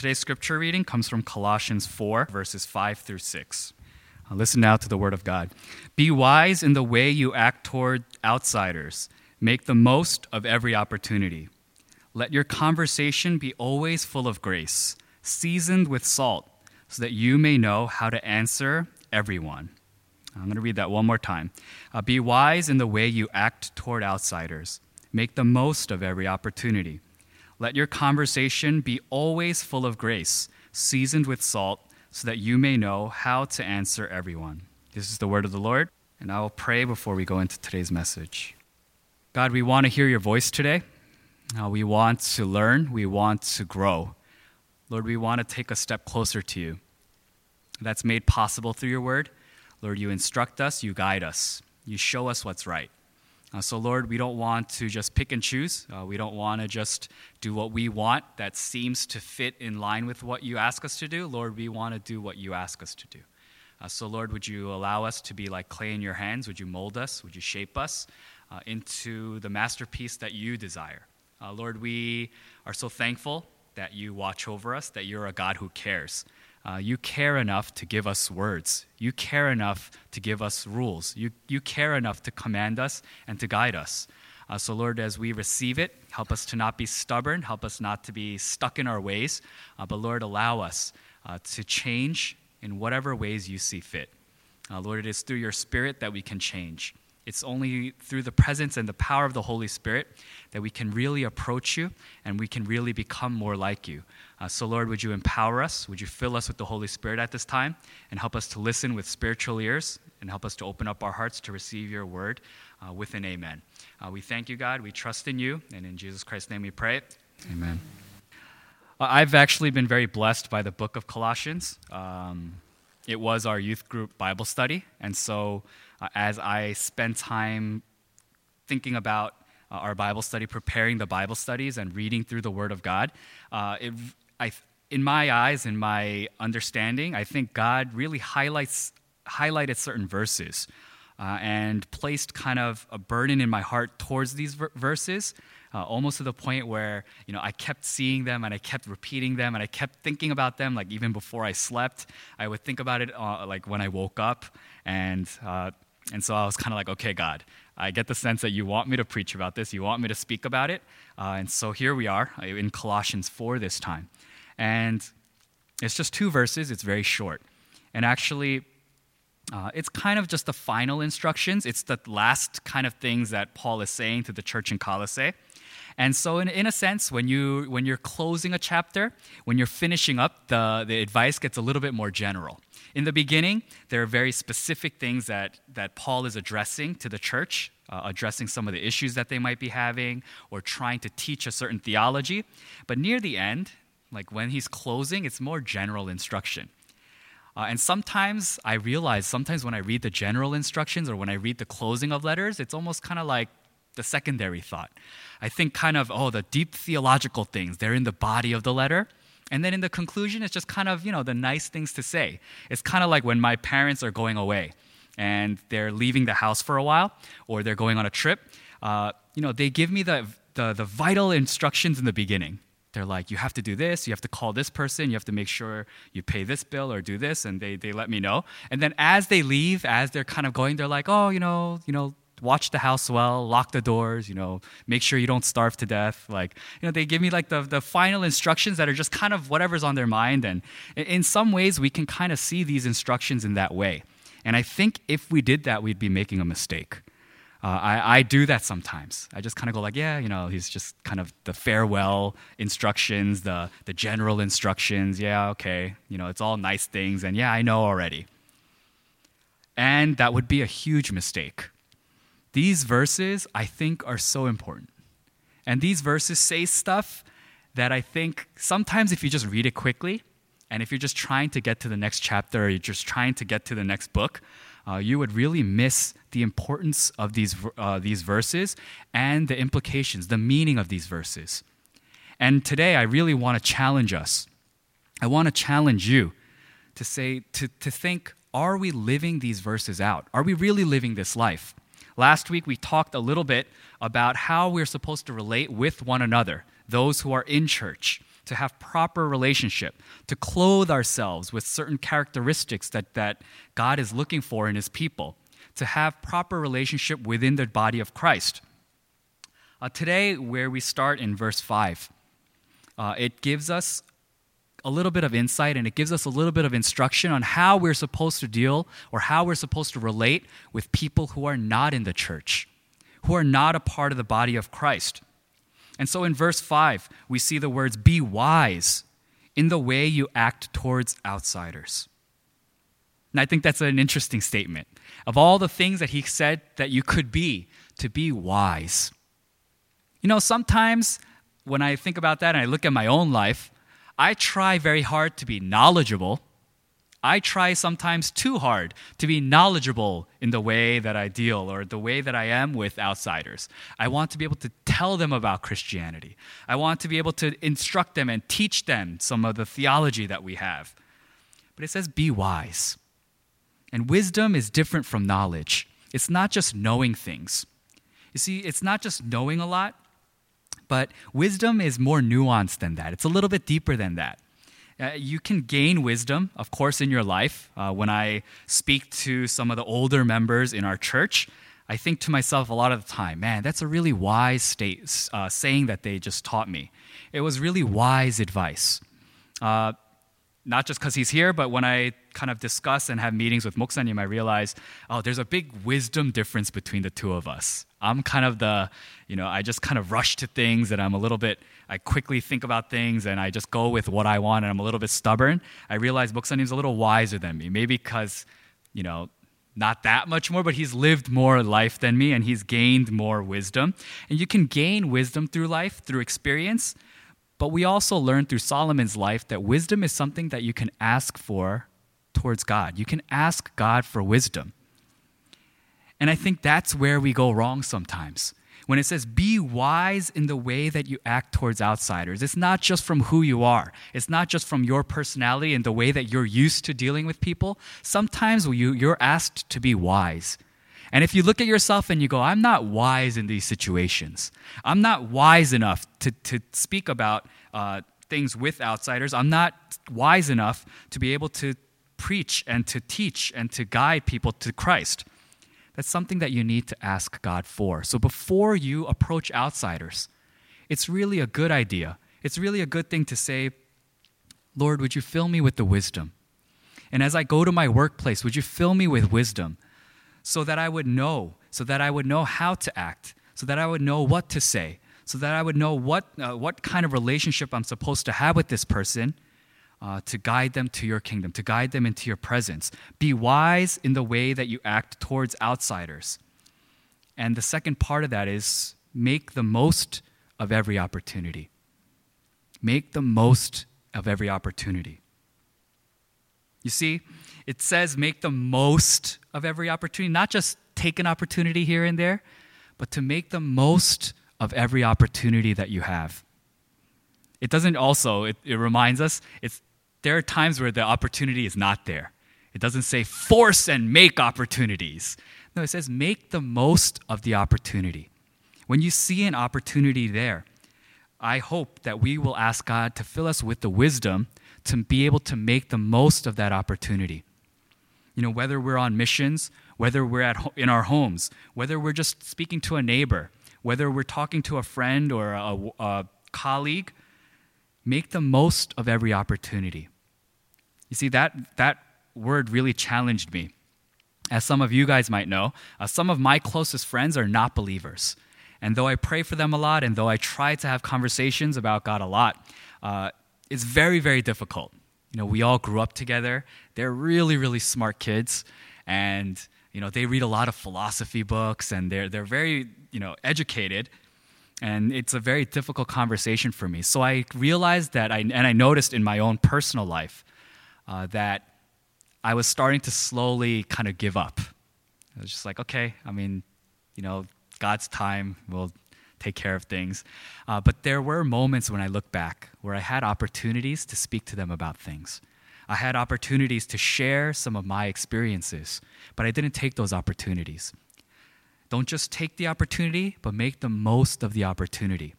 Today's scripture reading comes from Colossians 4, verses 5 through 6. Uh, listen now to the word of God. Be wise in the way you act toward outsiders, make the most of every opportunity. Let your conversation be always full of grace, seasoned with salt, so that you may know how to answer everyone. I'm going to read that one more time. Uh, be wise in the way you act toward outsiders. Make the most of every opportunity. Let your conversation be always full of grace, seasoned with salt, so that you may know how to answer everyone. This is the word of the Lord, and I will pray before we go into today's message. God, we want to hear your voice today. Uh, we want to learn, we want to grow. Lord, we want to take a step closer to you. That's made possible through your word. Lord, you instruct us, you guide us, you show us what's right. Uh, so, Lord, we don't want to just pick and choose. Uh, we don't want to just do what we want that seems to fit in line with what you ask us to do. Lord, we want to do what you ask us to do. Uh, so, Lord, would you allow us to be like clay in your hands? Would you mold us? Would you shape us uh, into the masterpiece that you desire? Uh, Lord, we are so thankful that you watch over us, that you're a God who cares. Uh, you care enough to give us words. You care enough to give us rules. You, you care enough to command us and to guide us. Uh, so, Lord, as we receive it, help us to not be stubborn, help us not to be stuck in our ways, uh, but, Lord, allow us uh, to change in whatever ways you see fit. Uh, Lord, it is through your Spirit that we can change. It's only through the presence and the power of the Holy Spirit that we can really approach you and we can really become more like you. Uh, so, Lord, would you empower us? Would you fill us with the Holy Spirit at this time and help us to listen with spiritual ears and help us to open up our hearts to receive your word uh, with an amen. Uh, we thank you, God. We trust in you. And in Jesus Christ's name we pray. Amen. Uh, I've actually been very blessed by the book of Colossians. Um, it was our youth group Bible study. And so, uh, as I spend time thinking about uh, our Bible study, preparing the Bible studies, and reading through the Word of God, uh, it, I, in my eyes, in my understanding, I think God really highlights highlighted certain verses uh, and placed kind of a burden in my heart towards these ver- verses. Uh, almost to the point where you know I kept seeing them and I kept repeating them and I kept thinking about them like even before I slept I would think about it uh, like when I woke up and uh, and so I was kind of like okay God I get the sense that you want me to preach about this. You want me to speak about it. Uh, and so here we are uh, in Colossians 4 this time. And it's just two verses. It's very short. And actually uh, it's kind of just the final instructions. It's the last kind of things that Paul is saying to the church in Colossae. And so, in, in a sense, when, you, when you're closing a chapter, when you're finishing up, the, the advice gets a little bit more general. In the beginning, there are very specific things that, that Paul is addressing to the church, uh, addressing some of the issues that they might be having, or trying to teach a certain theology. But near the end, like when he's closing, it's more general instruction. Uh, and sometimes I realize, sometimes when I read the general instructions or when I read the closing of letters, it's almost kind of like the secondary thought. I think kind of, oh, the deep theological things, they're in the body of the letter. And then in the conclusion, it's just kind of, you know, the nice things to say. It's kind of like when my parents are going away and they're leaving the house for a while or they're going on a trip. Uh, you know, they give me the, the, the vital instructions in the beginning. They're like, you have to do this, you have to call this person, you have to make sure you pay this bill or do this, and they, they let me know. And then as they leave, as they're kind of going, they're like, oh, you know, you know, watch the house well, lock the doors, you know, make sure you don't starve to death. Like, you know, they give me like the, the final instructions that are just kind of whatever's on their mind. And in some ways, we can kind of see these instructions in that way. And I think if we did that, we'd be making a mistake. Uh, I, I do that sometimes. I just kind of go like, yeah, you know, he's just kind of the farewell instructions, the, the general instructions. Yeah, okay, you know, it's all nice things. And yeah, I know already. And that would be a huge mistake. These verses, I think, are so important. And these verses say stuff that I think sometimes if you just read it quickly, and if you're just trying to get to the next chapter or you're just trying to get to the next book, uh, you would really miss the importance of these, uh, these verses and the implications, the meaning of these verses. And today, I really want to challenge us. I want to challenge you to say, to, to think, are we living these verses out? Are we really living this life? Last week, we talked a little bit about how we're supposed to relate with one another, those who are in church, to have proper relationship, to clothe ourselves with certain characteristics that, that God is looking for in his people, to have proper relationship within the body of Christ. Uh, today, where we start in verse 5, uh, it gives us a little bit of insight and it gives us a little bit of instruction on how we're supposed to deal or how we're supposed to relate with people who are not in the church, who are not a part of the body of Christ. And so in verse 5, we see the words, be wise in the way you act towards outsiders. And I think that's an interesting statement. Of all the things that he said that you could be, to be wise. You know, sometimes when I think about that and I look at my own life, I try very hard to be knowledgeable. I try sometimes too hard to be knowledgeable in the way that I deal or the way that I am with outsiders. I want to be able to tell them about Christianity. I want to be able to instruct them and teach them some of the theology that we have. But it says, be wise. And wisdom is different from knowledge. It's not just knowing things. You see, it's not just knowing a lot, but wisdom is more nuanced than that. It's a little bit deeper than that. Uh, you can gain wisdom, of course, in your life. Uh, when I speak to some of the older members in our church, I think to myself a lot of the time, man, that's a really wise state, uh, saying that they just taught me. It was really wise advice. Not just because he's here, but when I kind of discuss and have meetings with Moksanim, I realize, oh, there's a big wisdom difference between the two of us. I'm kind of the, you know, I just kind of rush to things and I'm a little bit, I quickly think about things and I just go with what I want and I'm a little bit stubborn. I realize Moksanim's a little wiser than me, maybe because, you know, not that much more, but he's lived more life than me and he's gained more wisdom. And you can gain wisdom through life, through experience. But we also learn through Solomon's life that wisdom is something that you can ask for towards God. You can ask God for wisdom. And I think that's where we go wrong sometimes. When it says, be wise in the way that you act towards outsiders, it's not just from who you are, it's not just from your personality and the way that you're used to dealing with people. Sometimes you, you're asked to be wise. And if you look at yourself and you go, I'm not wise in these situations, I'm not wise enough to, to speak about uh, things with outsiders, I'm not wise enough to be able to preach and to teach and to guide people to Christ. That's something that you need to ask God for. So before you approach outsiders, it's really a good idea. It's really a good thing to say, Lord, would you fill me with the wisdom? And as I go to my workplace, would you fill me with wisdom? So that I would know, so that I would know how to act, so that I would know what to say, so that I would know what, uh, what kind of relationship I'm supposed to have with this person uh, to guide them to your kingdom, to guide them into your presence. Be wise in the way that you act towards outsiders. And the second part of that is make the most of every opportunity. Make the most of every opportunity. You see, it says make the most of every opportunity, not just take an opportunity here and there, but to make the most of every opportunity that you have. It doesn't also, it, it reminds us, it's, there are times where the opportunity is not there. It doesn't say force and make opportunities. No, it says make the most of the opportunity. When you see an opportunity there, I hope that we will ask God to fill us with the wisdom to be able to make the most of that opportunity. You know, whether we're on missions, whether we're at ho- in our homes, whether we're just speaking to a neighbor, whether we're talking to a friend or a, a colleague, make the most of every opportunity. You see, that, that word really challenged me. As some of you guys might know, uh, some of my closest friends are not believers. And though I pray for them a lot, and though I try to have conversations about God a lot, uh, it's very, very difficult. You know, we all grew up together. They're really, really smart kids, and you know, they read a lot of philosophy books, and they're they're very, you know, educated. And it's a very difficult conversation for me. So I realized that, I, and I noticed in my own personal life uh, that I was starting to slowly kind of give up. I was just like, okay, I mean, you know, God's time will take care of things. Uh, but there were moments when I look back where I had opportunities to speak to them about things. I had opportunities to share some of my experiences, but I didn't take those opportunities. Don't just take the opportunity, but make the most of the opportunity.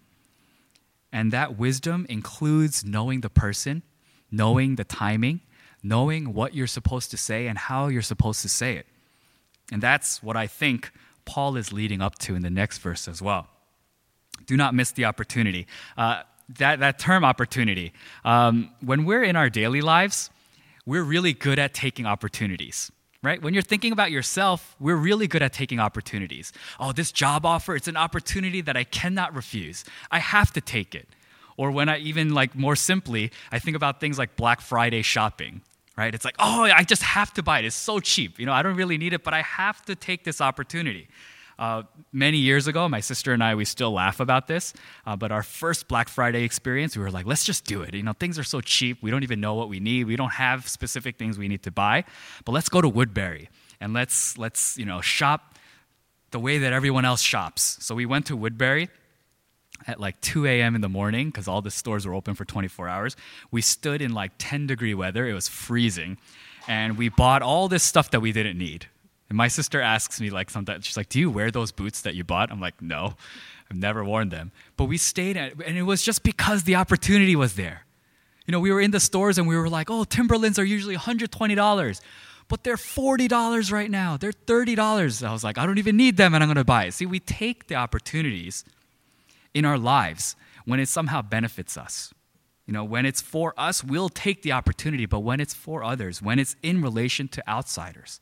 And that wisdom includes knowing the person, knowing the timing, knowing what you're supposed to say and how you're supposed to say it. And that's what I think Paul is leading up to in the next verse as well. Do not miss the opportunity. Uh, that, that term opportunity, um, when we're in our daily lives, we're really good at taking opportunities right? When you're thinking about yourself, we're really good at taking opportunities. Oh, this job offer, it's an opportunity that I cannot refuse. I have to take it. Or when I even like more simply, I think about things like Black Friday shopping, right? It's like, oh, I just have to buy it. It's so cheap. You know, I don't really need it, but I have to take this opportunity. Uh, many years ago, my sister and I, we still laugh about this, uh, but our first Black Friday experience, we were like, let's just do it. You know, things are so cheap. We don't even know what we need. We don't have specific things we need to buy, but let's go to Woodbury and let's, let's you know, shop the way that everyone else shops. So we went to Woodbury at like 2 a.m. in the morning because all the stores were open for 24 hours. We stood in like 10 degree weather. It was freezing. And we bought all this stuff that we didn't need. And my sister asks me like sometimes, she's like, "Do you wear those boots that you bought?" I'm like, "No, I've never worn them." But we stayed, at, and it was just because the opportunity was there. You know, we were in the stores and we were like, "Oh, Timberlands are usually 120 dollars." But they're $40 right now. They're $30. I was like, I don't even need them and I'm going to buy it. See, we take the opportunities in our lives when it somehow benefits us. You know, when it's for us, we'll take the opportunity, but when it's for others, when it's in relation to outsiders,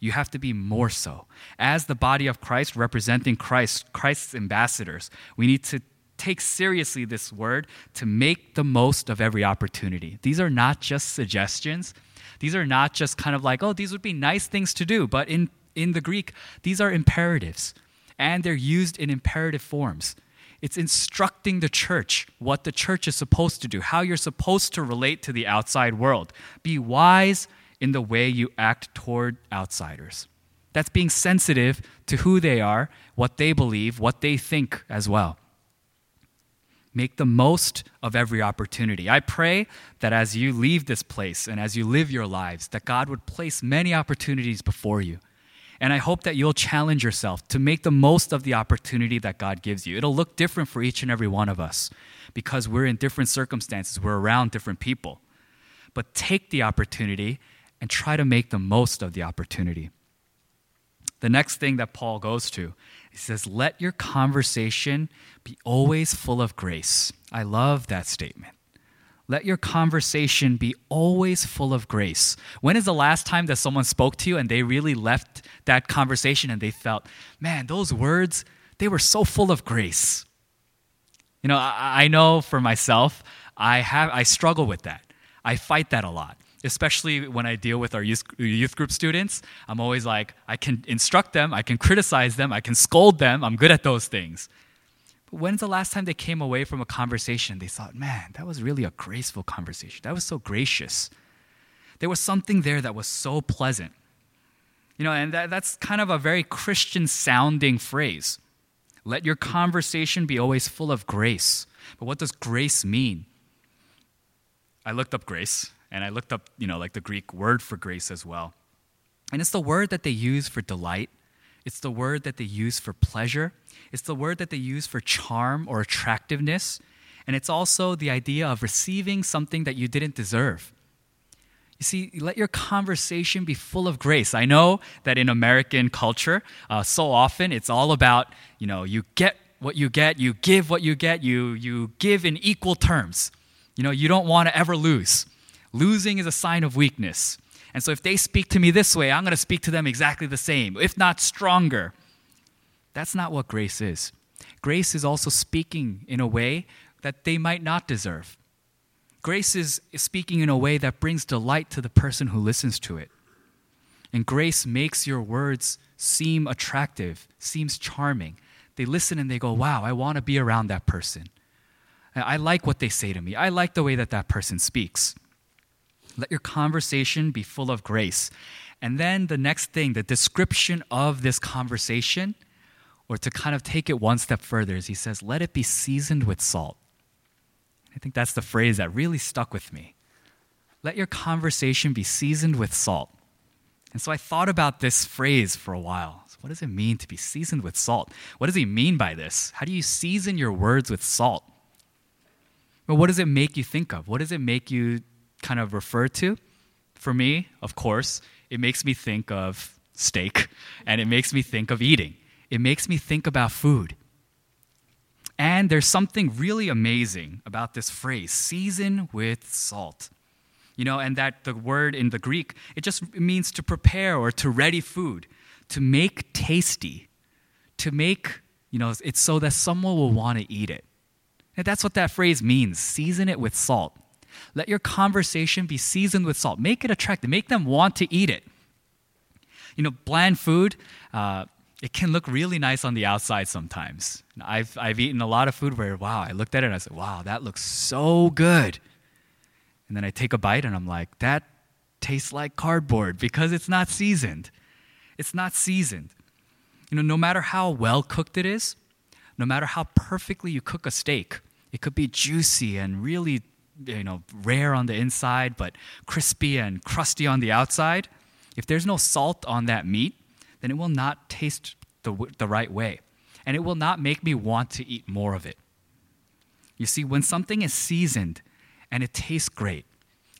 you have to be more so. As the body of Christ, representing Christ, Christ's ambassadors, we need to take seriously this word to make the most of every opportunity. These are not just suggestions. These are not just kind of like, oh, these would be nice things to do. But in, in the Greek, these are imperatives, and they're used in imperative forms. It's instructing the church what the church is supposed to do, how you're supposed to relate to the outside world. Be wise in the way you act toward outsiders. That's being sensitive to who they are, what they believe, what they think as well. Make the most of every opportunity. I pray that as you leave this place and as you live your lives, that God would place many opportunities before you. And I hope that you'll challenge yourself to make the most of the opportunity that God gives you. It'll look different for each and every one of us because we're in different circumstances, we're around different people. But take the opportunity and try to make the most of the opportunity. The next thing that Paul goes to, he says, Let your conversation be always full of grace. I love that statement. Let your conversation be always full of grace. When is the last time that someone spoke to you and they really left that conversation and they felt, man, those words, they were so full of grace? You know, I, I know for myself, I have I struggle with that. I fight that a lot especially when I deal with our youth, youth group students, I'm always like, I can instruct them, I can criticize them, I can scold them, I'm good at those things. But when's the last time they came away from a conversation they thought, man, that was really a graceful conversation? That was so gracious. There was something there that was so pleasant. You know, and that, that's kind of a very Christian sounding phrase. Let your conversation be always full of grace. But what does grace mean? I looked up grace and I looked up, you know, like the Greek word for grace as well. And it's the word that they use for delight. It's the word that they use for pleasure. It's the word that they use for charm or attractiveness. And it's also the idea of receiving something that you didn't deserve. You see, let your conversation be full of grace. I know that in American culture, uh, so often it's all about, you know, you get what you get, you give what you get, you, you give in equal terms. You know, you don't want to ever lose. Losing is a sign of weakness. And so if they speak to me this way, I'm going to speak to them exactly the same, if not stronger. That's not what grace is. Grace is also speaking in a way that they might not deserve. Grace is speaking in a way that brings delight to the person who listens to it. And grace makes your words seem attractive, seems charming. They listen and they go, wow, I want to be around that person. I like what they say to me. I like the way that that person speaks. Let your conversation be full of grace. And then the next thing, the description of this conversation, or to kind of take it one step further, is he says, let it be seasoned with salt. I think that's the phrase that really stuck with me. let your conversation be seasoned with salt. And so I thought about this phrase for a while. So what does it mean to be seasoned with salt? What does he mean by this? How do you season your words with salt? Well, what does it make you think of? What does it make you kind of referred to? For me, of course, it makes me think of steak and it makes me think of eating. It makes me think about food. And there's something really amazing about this phrase, season with salt. You know, and that the word in the Greek, it just means to prepare or to ready food, to make tasty, to make, you know, it's so that someone will want to eat it. And that's what that phrase means season it with salt. Let your conversation be seasoned with salt. Make it attractive, make them want to eat it. You know, bland food, uh, it can look really nice on the outside sometimes. I've, I've eaten a lot of food where, wow, I looked at it and I said, wow, that looks so good. And then I take a bite and I'm like, that tastes like cardboard because it's not seasoned. It's not seasoned. You know, no matter how well cooked it is, no matter how perfectly you cook a steak, it could be juicy and really, you know, rare on the inside, but crispy and crusty on the outside. If there's no salt on that meat, then it will not taste the, the right way. And it will not make me want to eat more of it. You see, when something is seasoned and it tastes great,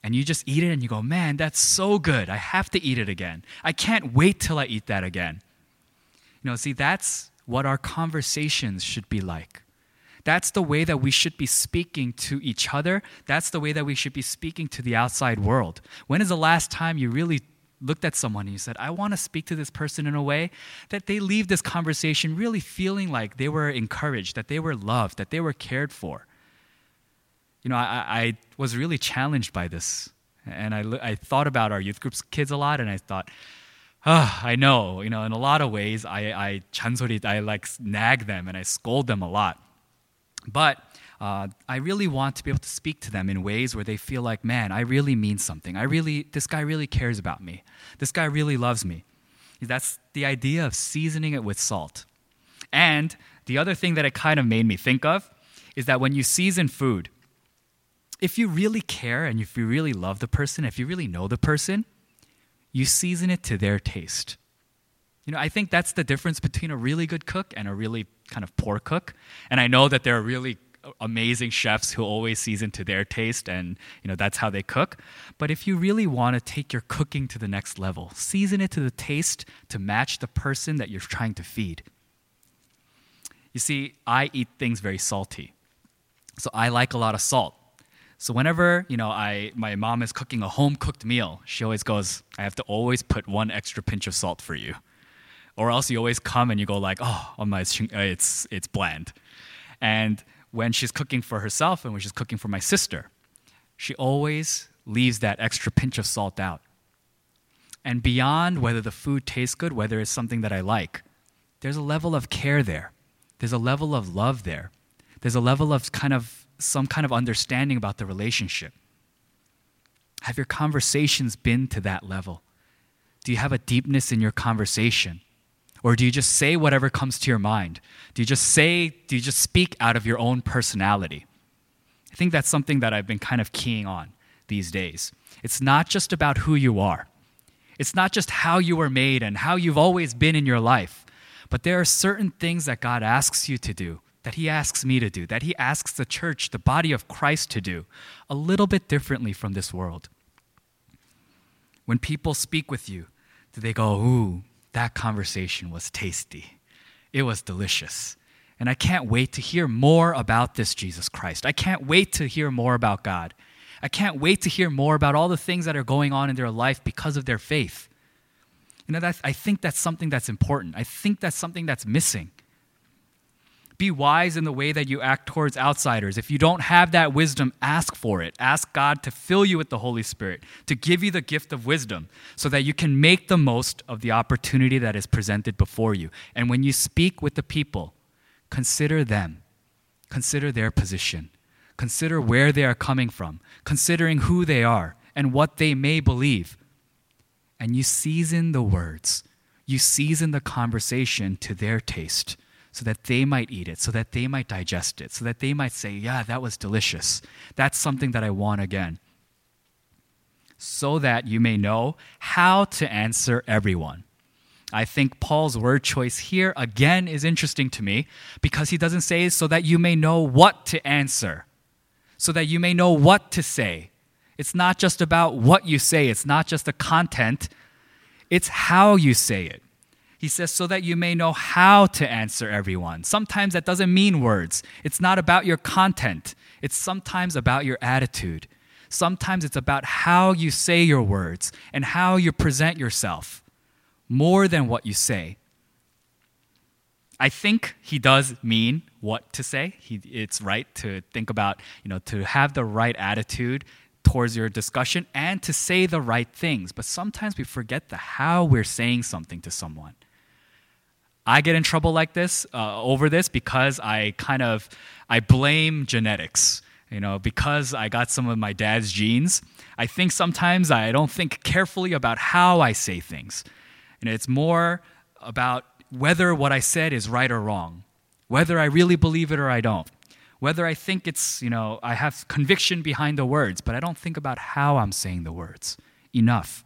and you just eat it and you go, man, that's so good. I have to eat it again. I can't wait till I eat that again. You know, see, that's what our conversations should be like. That's the way that we should be speaking to each other. That's the way that we should be speaking to the outside world. When is the last time you really looked at someone and you said, I want to speak to this person in a way that they leave this conversation really feeling like they were encouraged, that they were loved, that they were cared for? You know, I, I was really challenged by this. And I, I thought about our youth groups kids a lot, and I thought, oh, I know, you know, in a lot of ways, I, I I like nag them and I scold them a lot. But uh, I really want to be able to speak to them in ways where they feel like, man, I really mean something. I really, this guy really cares about me. This guy really loves me. That's the idea of seasoning it with salt. And the other thing that it kind of made me think of is that when you season food, if you really care and if you really love the person, if you really know the person, you season it to their taste. You know, I think that's the difference between a really good cook and a really kind of poor cook. And I know that there are really amazing chefs who always season to their taste and you know that's how they cook. But if you really want to take your cooking to the next level season it to the taste to match the person that you're trying to feed. You see i eat things very salty. So i like a lot of salt. So whenever you know I my mom is cooking a home cooked meal she always goes i have to always put one extra pinch of salt for you or else you always come and you go like oh, oh my uh, it's it's bland and when she's cooking for herself and when she's cooking for my sister, she always leaves that extra pinch of salt out. And beyond whether the food tastes good, whether it's something that I like, there's a level of care there. There's a level of love there. There's a level of kind of some kind of understanding about the relationship. Have your conversations been to that level? Do you have a deepness in your conversation? Or do you just say whatever comes to your mind? Do you just say, do you just speak out of your own personality? I think that's something that I've been kind of keying on these days. It's not just about who you are, it's not just how you were made and how you've always been in your life, but there are certain things that God asks you to do, that He asks me to do, that He asks the church, the body of Christ to do, a little bit differently from this world. When people speak with you, do they go, ooh, that conversation was tasty. It was delicious. And I can't wait to hear more about this Jesus Christ. I can't wait to hear more about God. I can't wait to hear more about all the things that are going on in their life because of their faith. You know, I think that's something that's important. I think that's something that's missing. Be wise in the way that you act towards outsiders. If you don't have that wisdom, ask for it. Ask God to fill you with the Holy Spirit, to give you the gift of wisdom, so that you can make the most of the opportunity that is presented before you. And when you speak with the people, consider them, consider their position, consider where they are coming from, considering who they are and what they may believe. And you season the words, you season the conversation to their taste so that they might eat it, so that they might digest it, so that they might say, Yeah, that was delicious. That's something that I want again. so that you may know how to answer everyone. I think Paul's word choice here again is interesting to me because he doesn't say so that you may know what to answer, so that you may know what to say. It's not just about what you say, it's not just the content, it's how you say it. He says, so that you may know how to answer everyone. Sometimes that doesn't mean words. It's not about your content, it's sometimes about your attitude. Sometimes it's about how you say your words and how you present yourself more than what you say. I think he does mean what to say. He, it's right to think about, you know, to have the right attitude towards your discussion and to say the right things. But sometimes we forget the how we're saying something to someone. I get in trouble like this uh, over this because I kind of I blame genetics. You know, because I got some of my dad's genes, I think sometimes I don't think carefully about how I say things. And it's more about whether what I said is right or wrong, whether I really believe it or I don't, whether I think it's, you know, I have conviction behind the words, but I don't think about how I'm saying the words enough.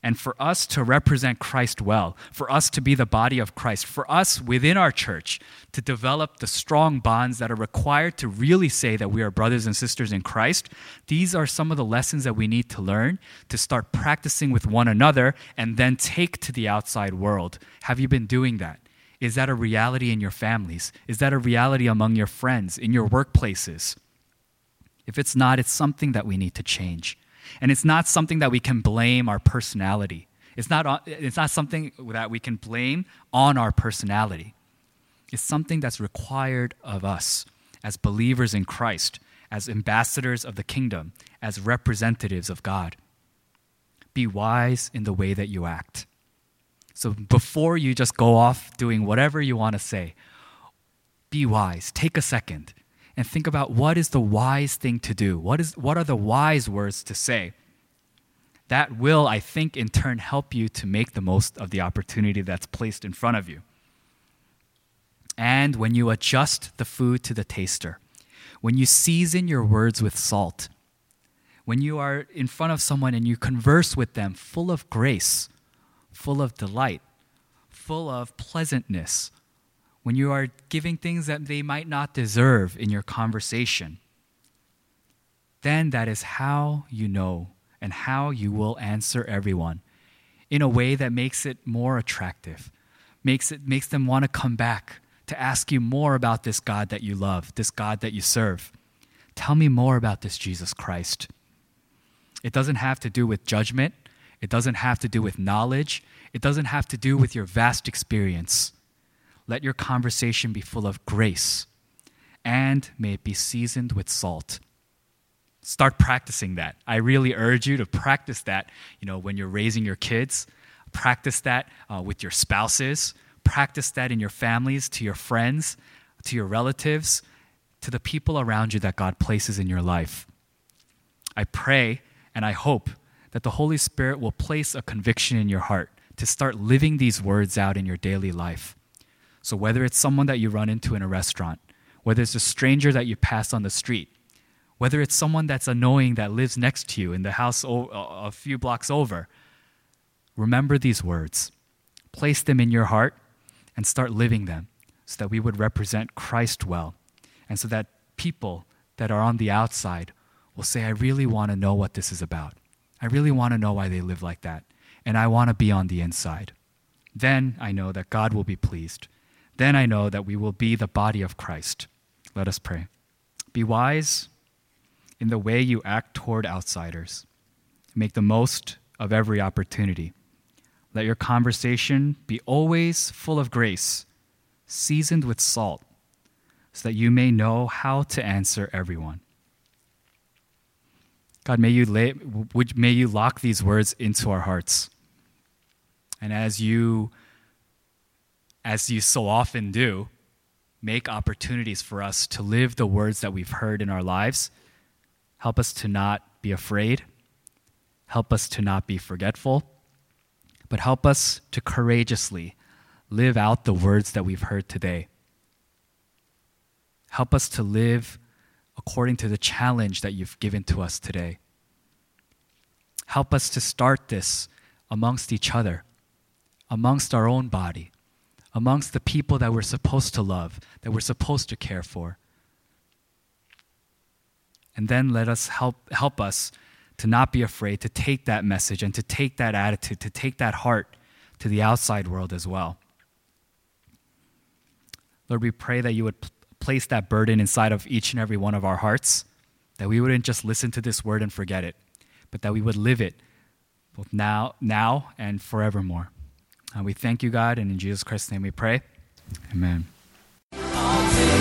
And for us to represent Christ well, for us to be the body of Christ, for us within our church to develop the strong bonds that are required to really say that we are brothers and sisters in Christ, these are some of the lessons that we need to learn to start practicing with one another and then take to the outside world. Have you been doing that? Is that a reality in your families? Is that a reality among your friends, in your workplaces? If it's not, it's something that we need to change. And it's not something that we can blame our personality. It's not, it's not something that we can blame on our personality. It's something that's required of us as believers in Christ, as ambassadors of the kingdom, as representatives of God. Be wise in the way that you act. So before you just go off doing whatever you want to say, be wise. Take a second and think about what is the wise thing to do? What, is, what are the wise words to say? That will, I think, in turn help you to make the most of the opportunity that's placed in front of you. And when you adjust the food to the taster, when you season your words with salt, when you are in front of someone and you converse with them full of grace, full of delight, full of pleasantness, when you are giving things that they might not deserve in your conversation, then that is how you know and how you will answer everyone in a way that makes it more attractive, makes, it, makes them want to come back to ask you more about this God that you love, this God that you serve. Tell me more about this Jesus Christ. It doesn't have to do with judgment. It doesn't have to do with knowledge. It doesn't have to do with your vast experience. Let your conversation be full of grace, and may it be seasoned with salt. Start practicing that. I really urge you to practice that, you know, when you're raising your kids. Practice that uh, with your spouses. Practice that in your families, to your friends, to your relatives, to the people around you that God places in your life. I pray and I hope that the Holy Spirit will place a conviction in your heart to start living these words out in your daily life. So, whether it's someone that you run into in a restaurant, whether it's a stranger that you pass on the street, whether it's someone that's annoying that lives next to you in the house a few blocks over, remember these words. Place them in your heart and start living them so that we would represent Christ well and so that people that are on the outside will say, I really want to know what this is about. I really want to know why they live like that. And I want to be on the inside. Then I know that God will be pleased then I know that we will be the body of Christ. Let us pray. Be wise in the way you act toward outsiders. Make the most of every opportunity. Let your conversation be always full of grace, seasoned with salt, so that you may know how to answer everyone. God, may you, lay, may you lock these words into our hearts. And as you as you so often do, make opportunities for us to live the words that we've heard in our lives. Help us to not be afraid. Help us to not be forgetful. But help us to courageously live out the words that we've heard today. Help us to live according to the challenge that you've given to us today. Help us to start this amongst each other, amongst our own body, amongst the people that we're supposed to love, that we're supposed to care for. And then let us help, help us to not be afraid to take that message and to take that attitude, to take that heart to the outside world as well. Lord, we pray that you would place that burden inside of each and every one of our hearts, that we wouldn't just listen to this word and forget it, but that we would live it both now, now and forevermore. Uh, we thank you, God, and in Jesus Christ's name we pray. Amen. Loving,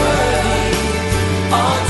worthy,